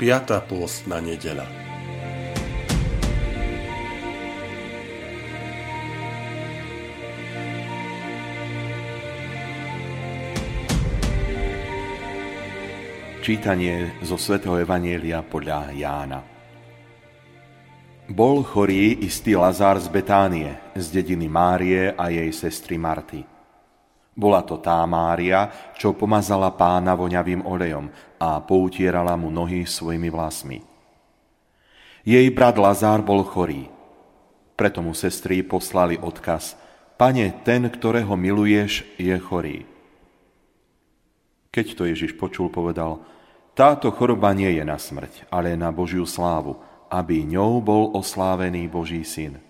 5. pôstna nedela. Čítanie zo svätého Evanielia podľa Jána. Bol chorý istý Lazár z Betánie, z dediny Márie a jej sestry Marty. Bola to tá Mária, čo pomazala pána voňavým olejom a poutierala mu nohy svojimi vlasmi. Jej brat Lazár bol chorý. Preto mu sestry poslali odkaz Pane, ten, ktorého miluješ, je chorý. Keď to Ježiš počul, povedal Táto choroba nie je na smrť, ale na Božiu slávu, aby ňou bol oslávený Boží syn.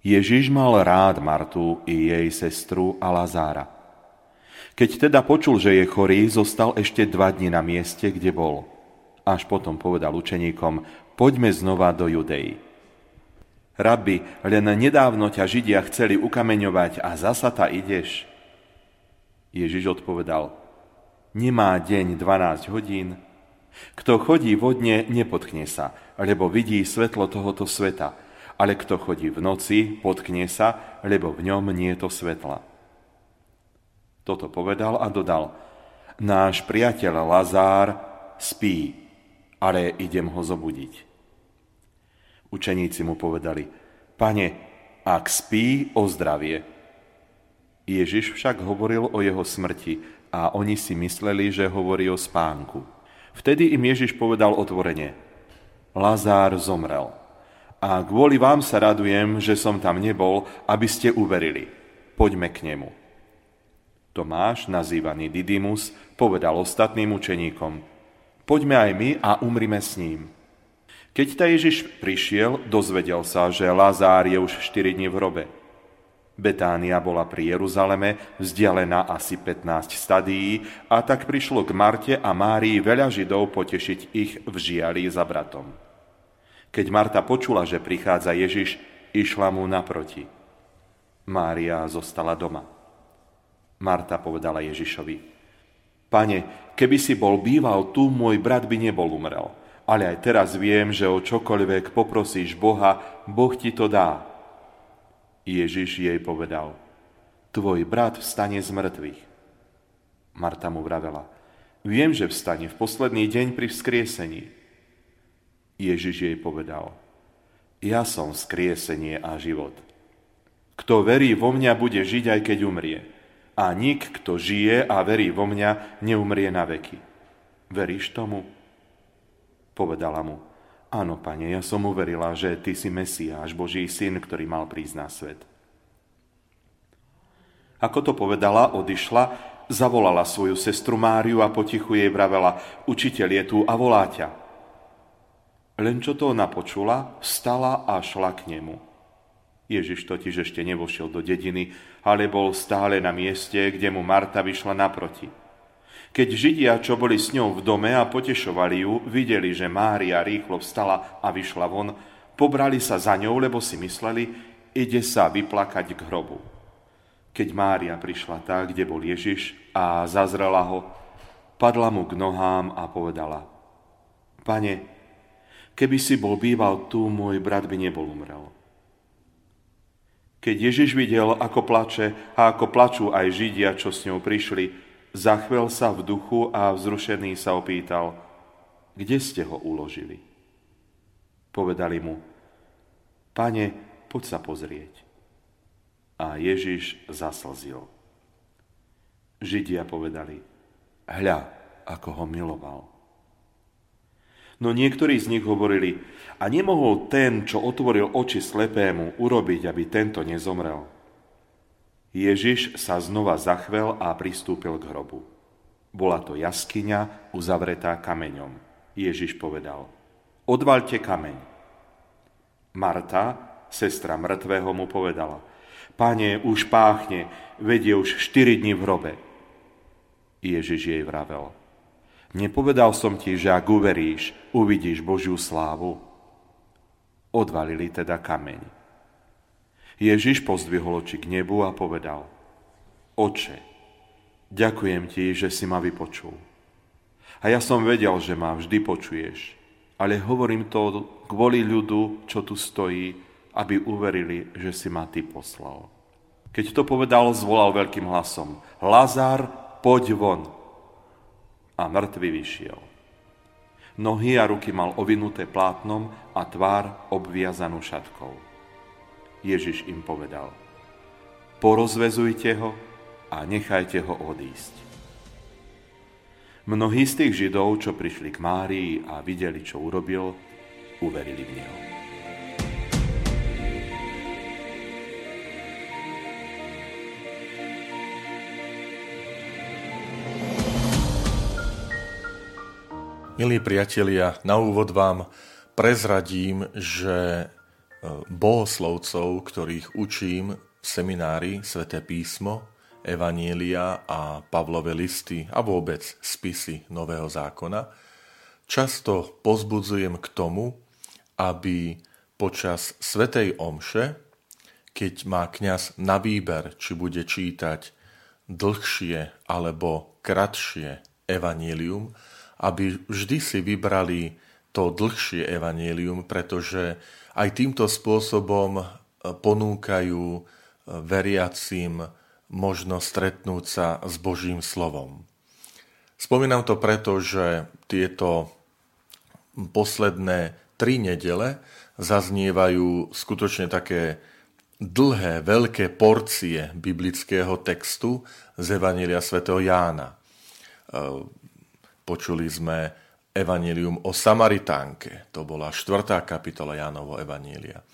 Ježiš mal rád Martu i jej sestru a Lazára. Keď teda počul, že je chorý, zostal ešte dva dni na mieste, kde bol. Až potom povedal učeníkom, poďme znova do Judei. Rabi, len nedávno ťa Židia chceli ukameňovať a zasa ta ideš. Ježiš odpovedal, nemá deň 12 hodín. Kto chodí vodne, nepotkne sa, lebo vidí svetlo tohoto sveta – ale kto chodí v noci, potkne sa, lebo v ňom nie je to svetla. Toto povedal a dodal, náš priateľ Lazár spí, ale idem ho zobudiť. Učeníci mu povedali, pane, ak spí, o zdravie. Ježiš však hovoril o jeho smrti a oni si mysleli, že hovorí o spánku. Vtedy im Ježiš povedal otvorene, Lazár zomrel a kvôli vám sa radujem, že som tam nebol, aby ste uverili. Poďme k nemu. Tomáš, nazývaný Didymus, povedal ostatným učeníkom, poďme aj my a umrime s ním. Keď ta Ježiš prišiel, dozvedel sa, že Lazár je už 4 dní v hrobe. Betánia bola pri Jeruzaleme, vzdialená asi 15 stadií a tak prišlo k Marte a Márii veľa Židov potešiť ich v žiali za bratom. Keď Marta počula, že prichádza Ježiš, išla mu naproti. Mária zostala doma. Marta povedala Ježišovi, Pane, keby si bol býval tu, môj brat by nebol umrel. Ale aj teraz viem, že o čokoľvek poprosíš Boha, Boh ti to dá. Ježiš jej povedal, tvoj brat vstane z mŕtvych. Marta mu vravela, viem, že vstane v posledný deň pri vzkriesení. Ježiš jej povedal, ja som skriesenie a život. Kto verí vo mňa, bude žiť aj keď umrie. A nik, kto žije a verí vo mňa, neumrie na veky. Veríš tomu? Povedala mu, áno, pane, ja som uverila, že ty si Mesiáš, Boží syn, ktorý mal prísť na svet. Ako to povedala, odišla, zavolala svoju sestru Máriu a potichu jej vravela, učiteľ je tu a volá ťa. Len čo to ona počula, vstala a šla k nemu. Ježiš totiž ešte nevošiel do dediny, ale bol stále na mieste, kde mu Marta vyšla naproti. Keď Židia, čo boli s ňou v dome a potešovali ju, videli, že Mária rýchlo vstala a vyšla von, pobrali sa za ňou, lebo si mysleli, ide sa vyplakať k hrobu. Keď Mária prišla tak, kde bol Ježiš a zazrela ho, padla mu k nohám a povedala, Pane, Keby si bol býval tu, môj brat by nebol umrel. Keď Ježiš videl, ako plače a ako plačú aj Židia, čo s ňou prišli, zachvel sa v duchu a vzrušený sa opýtal, kde ste ho uložili? Povedali mu, pane, poď sa pozrieť. A Ježiš zaslzil. Židia povedali, hľa, ako ho miloval. No niektorí z nich hovorili, a nemohol ten, čo otvoril oči slepému, urobiť, aby tento nezomrel. Ježiš sa znova zachvel a pristúpil k hrobu. Bola to jaskyňa uzavretá kameňom. Ježiš povedal, odvalte kameň. Marta, sestra mŕtvého, mu povedala, Pane, už páchne, vedie už štyri dní v hrobe. Ježiš jej vravel, nepovedal som ti, že ak uveríš, uvidíš Božiu slávu. Odvalili teda kameň. Ježiš pozdvihol oči k nebu a povedal, Oče, ďakujem ti, že si ma vypočul. A ja som vedel, že ma vždy počuješ, ale hovorím to kvôli ľudu, čo tu stojí, aby uverili, že si ma ty poslal. Keď to povedal, zvolal veľkým hlasom, Lazar, poď von. A mŕtvy vyšiel. Nohy a ruky mal ovinuté plátnom a tvár obviazanú šatkou. Ježiš im povedal, porozvezujte ho a nechajte ho odísť. Mnohí z tých Židov, čo prišli k Márii a videli, čo urobil, uverili v Neho. Milí priatelia, na úvod vám prezradím, že e, bohoslovcov, ktorých učím v seminári Sveté písmo, Evanielia a Pavlové listy a vôbec spisy Nového zákona, často pozbudzujem k tomu, aby počas Svetej Omše, keď má kňaz na výber, či bude čítať dlhšie alebo kratšie evanílium, aby vždy si vybrali to dlhšie evanílium, pretože aj týmto spôsobom e, ponúkajú e, veriacim možno stretnúť sa s Božím slovom. Spomínam to preto, že tieto posledné tri nedele zaznievajú skutočne také dlhé, veľké porcie biblického textu z Evanília svätého Jána. Počuli sme evanílium o Samaritánke, to bola štvrtá kapitola Jánovo evanília. E,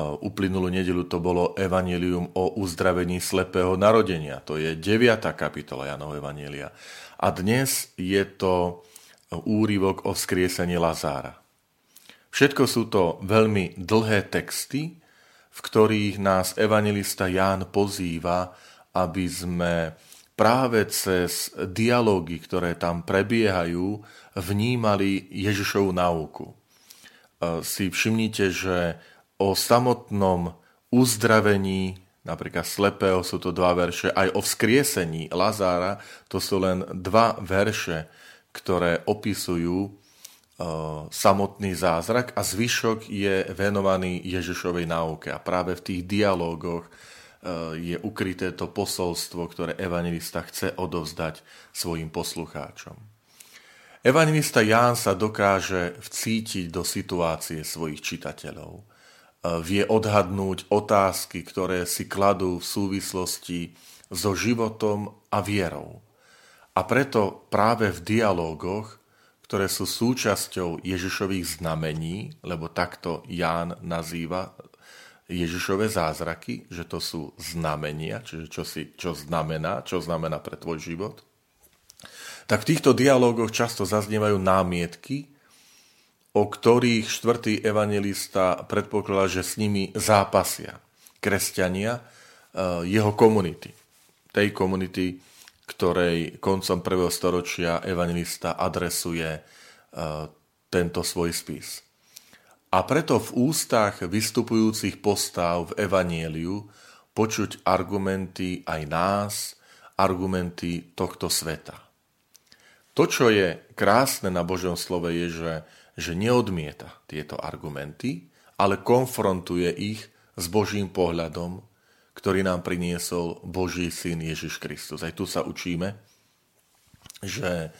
uplynulú nedelu to bolo evanílium o uzdravení slepého narodenia, to je 9. kapitola Jánovo evanília. A dnes je to úrivok o vzkriesení Lazára. Všetko sú to veľmi dlhé texty, v ktorých nás evangelista Ján pozýva, aby sme práve cez dialógy, ktoré tam prebiehajú, vnímali Ježišovu náuku. E, si všimnite, že o samotnom uzdravení napríklad slepého sú to dva verše, aj o vzkriesení Lazára to sú len dva verše, ktoré opisujú e, samotný zázrak a zvyšok je venovaný Ježišovej náuke. A práve v tých dialógoch je ukryté to posolstvo, ktoré evangelista chce odovzdať svojim poslucháčom. Evangelista Ján sa dokáže vcítiť do situácie svojich čitateľov. Eh, vie odhadnúť otázky, ktoré si kladú v súvislosti so životom a vierou. A preto práve v dialógoch, ktoré sú súčasťou Ježišových znamení, lebo takto Ján nazýva Ježišové zázraky, že to sú znamenia, čiže čo, si, čo znamená, čo znamená pre tvoj život, tak v týchto dialógoch často zaznievajú námietky, o ktorých štvrtý evangelista predpokladá, že s nimi zápasia kresťania eh, jeho komunity. Tej komunity, ktorej koncom prvého storočia evangelista adresuje eh, tento svoj spis. A preto v ústach vystupujúcich postáv v Evanieliu počuť argumenty aj nás, argumenty tohto sveta. To, čo je krásne na Božom slove, je, že, že neodmieta tieto argumenty, ale konfrontuje ich s Božím pohľadom, ktorý nám priniesol Boží syn Ježiš Kristus. Aj tu sa učíme, že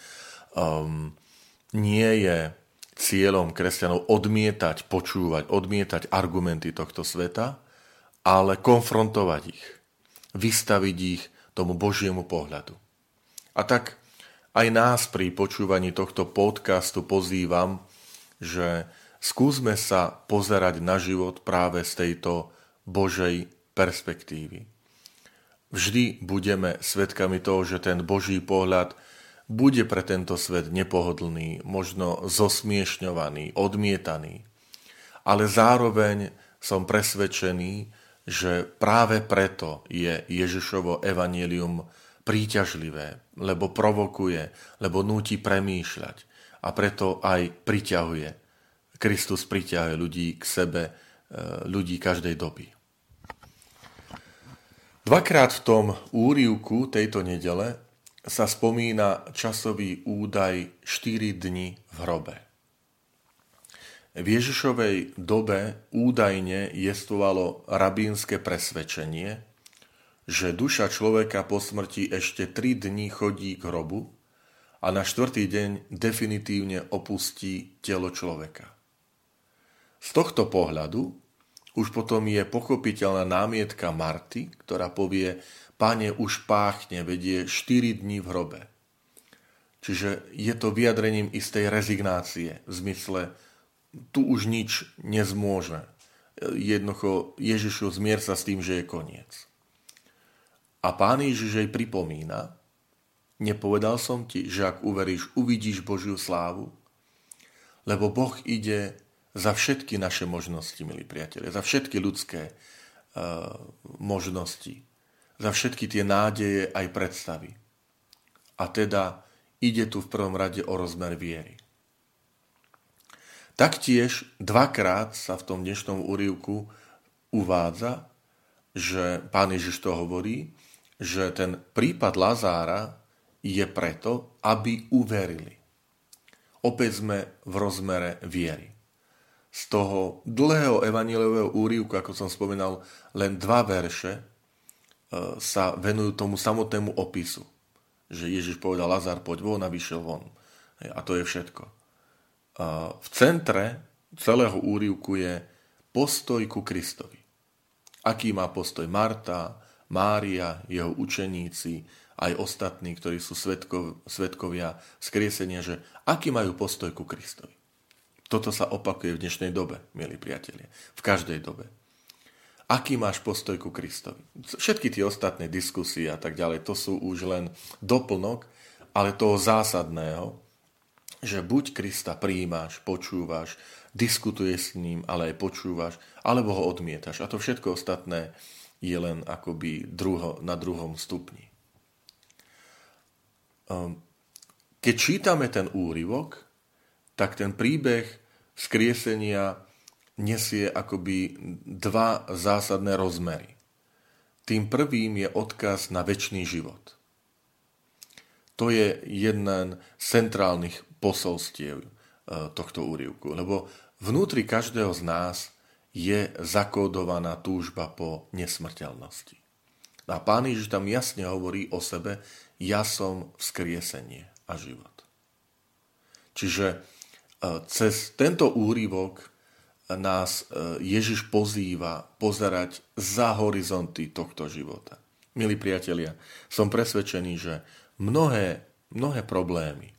um, nie je cieľom kresťanov odmietať, počúvať, odmietať argumenty tohto sveta, ale konfrontovať ich, vystaviť ich tomu Božiemu pohľadu. A tak aj nás pri počúvaní tohto podcastu pozývam, že skúsme sa pozerať na život práve z tejto Božej perspektívy. Vždy budeme svedkami toho, že ten Boží pohľad bude pre tento svet nepohodlný, možno zosmiešňovaný, odmietaný. Ale zároveň som presvedčený, že práve preto je Ježišovo evanílium príťažlivé, lebo provokuje, lebo núti premýšľať a preto aj priťahuje. Kristus priťahuje ľudí k sebe, e, ľudí každej doby. Dvakrát v tom úrivku tejto nedele sa spomína časový údaj 4 dni v hrobe. V Ježišovej dobe údajne jestvovalo rabínske presvedčenie, že duša človeka po smrti ešte 3 dní chodí k hrobu a na štvrtý deň definitívne opustí telo človeka. Z tohto pohľadu už potom je pochopiteľná námietka Marty, ktorá povie, Pane, už páchne, vedie 4 dní v hrobe. Čiže je to vyjadrením istej rezignácie v zmysle, tu už nič nezmôže. Jednoducho Ježišu zmier sa s tým, že je koniec. A pán Ježiš jej pripomína, nepovedal som ti, že ak uveríš, uvidíš Božiu slávu, lebo Boh ide za všetky naše možnosti, milí priatelia, za všetky ľudské uh, možnosti, za všetky tie nádeje aj predstavy. A teda ide tu v prvom rade o rozmer viery. Taktiež dvakrát sa v tom dnešnom úrivku uvádza, že pán Ježiš to hovorí, že ten prípad Lazára je preto, aby uverili. Opäť sme v rozmere viery z toho dlhého evaníliového úrivku, ako som spomínal, len dva verše sa venujú tomu samotnému opisu. Že Ježiš povedal, Lazar, poď von a vyšiel von. A to je všetko. V centre celého úrivku je postoj ku Kristovi. Aký má postoj Marta, Mária, jeho učeníci, aj ostatní, ktorí sú svetkovia skriesenia, že aký majú postoj ku Kristovi. Toto sa opakuje v dnešnej dobe, milí priatelia. V každej dobe. Aký máš postoj ku Kristovi? Všetky tie ostatné diskusie a tak ďalej, to sú už len doplnok, ale toho zásadného, že buď Krista prijímaš, počúvaš, diskutuješ s ním, ale aj počúvaš, alebo ho odmietaš. A to všetko ostatné je len akoby druho, na druhom stupni. Ehm, keď čítame ten úryvok, tak ten príbeh skriesenia nesie akoby dva zásadné rozmery. Tým prvým je odkaz na väčší život. To je jeden z centrálnych posolstiev e, tohto úrivku, lebo vnútri každého z nás je zakódovaná túžba po nesmrteľnosti. A pán Ježiš tam jasne hovorí o sebe, ja som vzkriesenie a život. Čiže cez tento úryvok nás e, Ježiš pozýva pozerať za horizonty tohto života. Milí priatelia, som presvedčený, že mnohé, mnohé problémy,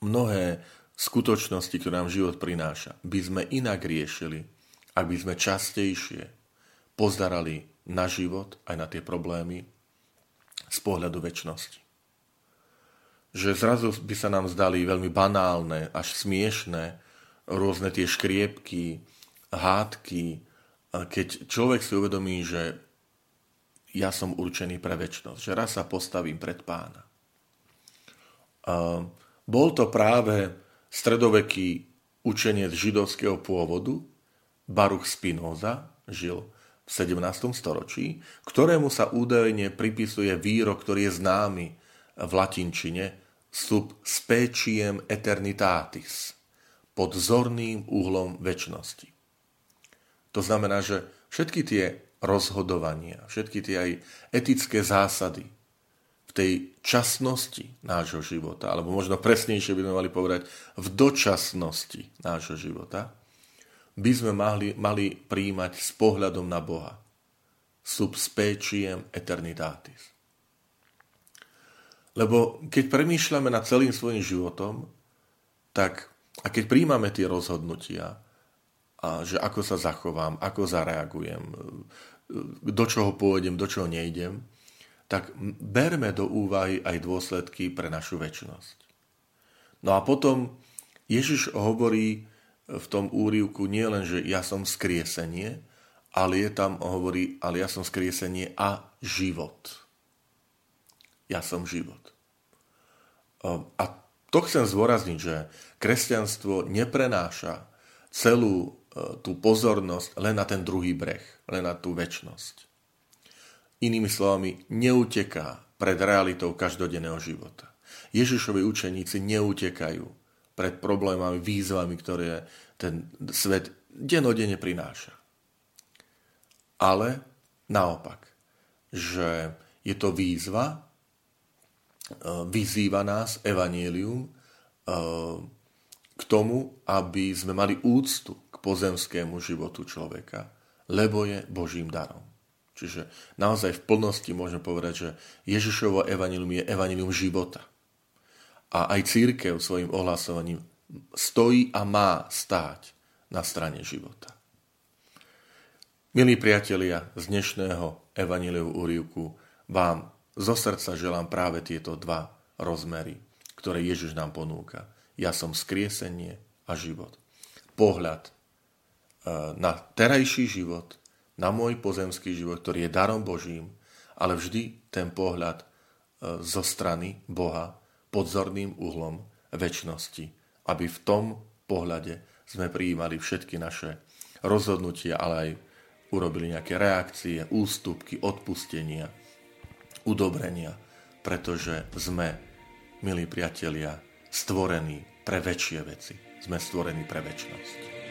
mnohé skutočnosti, ktoré nám život prináša, by sme inak riešili, ak by sme častejšie pozerali na život aj na tie problémy z pohľadu väčšnosti že zrazu by sa nám zdali veľmi banálne, až smiešné, rôzne tie škriepky, hádky, keď človek si uvedomí, že ja som určený pre väčšnosť, že raz sa postavím pred pána. Bol to práve stredoveký učenec židovského pôvodu, Baruch Spinoza, žil v 17. storočí, ktorému sa údajne pripisuje výrok, ktorý je známy v latinčine, sub speciem eternitatis, pod zorným úhlom väčšnosti. To znamená, že všetky tie rozhodovania, všetky tie aj etické zásady v tej časnosti nášho života, alebo možno presnejšie by sme mali povedať v dočasnosti nášho života, by sme mali, mali príjmať s pohľadom na Boha. Sub speciem eternitatis. Lebo keď premýšľame nad celým svojim životom, tak a keď príjmame tie rozhodnutia, a že ako sa zachovám, ako zareagujem, do čoho pôjdem, do čoho nejdem, tak berme do úvahy aj dôsledky pre našu väčnosť. No a potom Ježiš hovorí v tom úrivku nie len, že ja som skriesenie, ale je tam, hovorí, ale ja som skriesenie a život. Ja som život. A to chcem zdôrazniť, že kresťanstvo neprenáša celú e, tú pozornosť len na ten druhý breh, len na tú väčnosť. Inými slovami, neuteká pred realitou každodenného života. Ježišovi učeníci neutekajú pred problémami, výzvami, ktoré ten svet denodene prináša. Ale naopak, že je to výzva, vyzýva nás evanílium e, k tomu, aby sme mali úctu k pozemskému životu človeka, lebo je Božím darom. Čiže naozaj v plnosti môžeme povedať, že Ježišovo evanilium je evanilium života. A aj církev svojim ohlasovaním stojí a má stáť na strane života. Milí priatelia, z dnešného evaniliu úrivku vám zo srdca želám práve tieto dva rozmery, ktoré Ježiš nám ponúka. Ja som skriesenie a život. Pohľad e, na terajší život na môj pozemský život, ktorý je darom Božím, ale vždy ten pohľad e, zo strany Boha pod zorným uhlom väčšnosti, aby v tom pohľade sme prijímali všetky naše rozhodnutia, ale aj urobili nejaké reakcie, ústupky, odpustenia, udobrenia, pretože sme, milí priatelia, stvorení pre väčšie veci. Sme stvorení pre väčšnosť.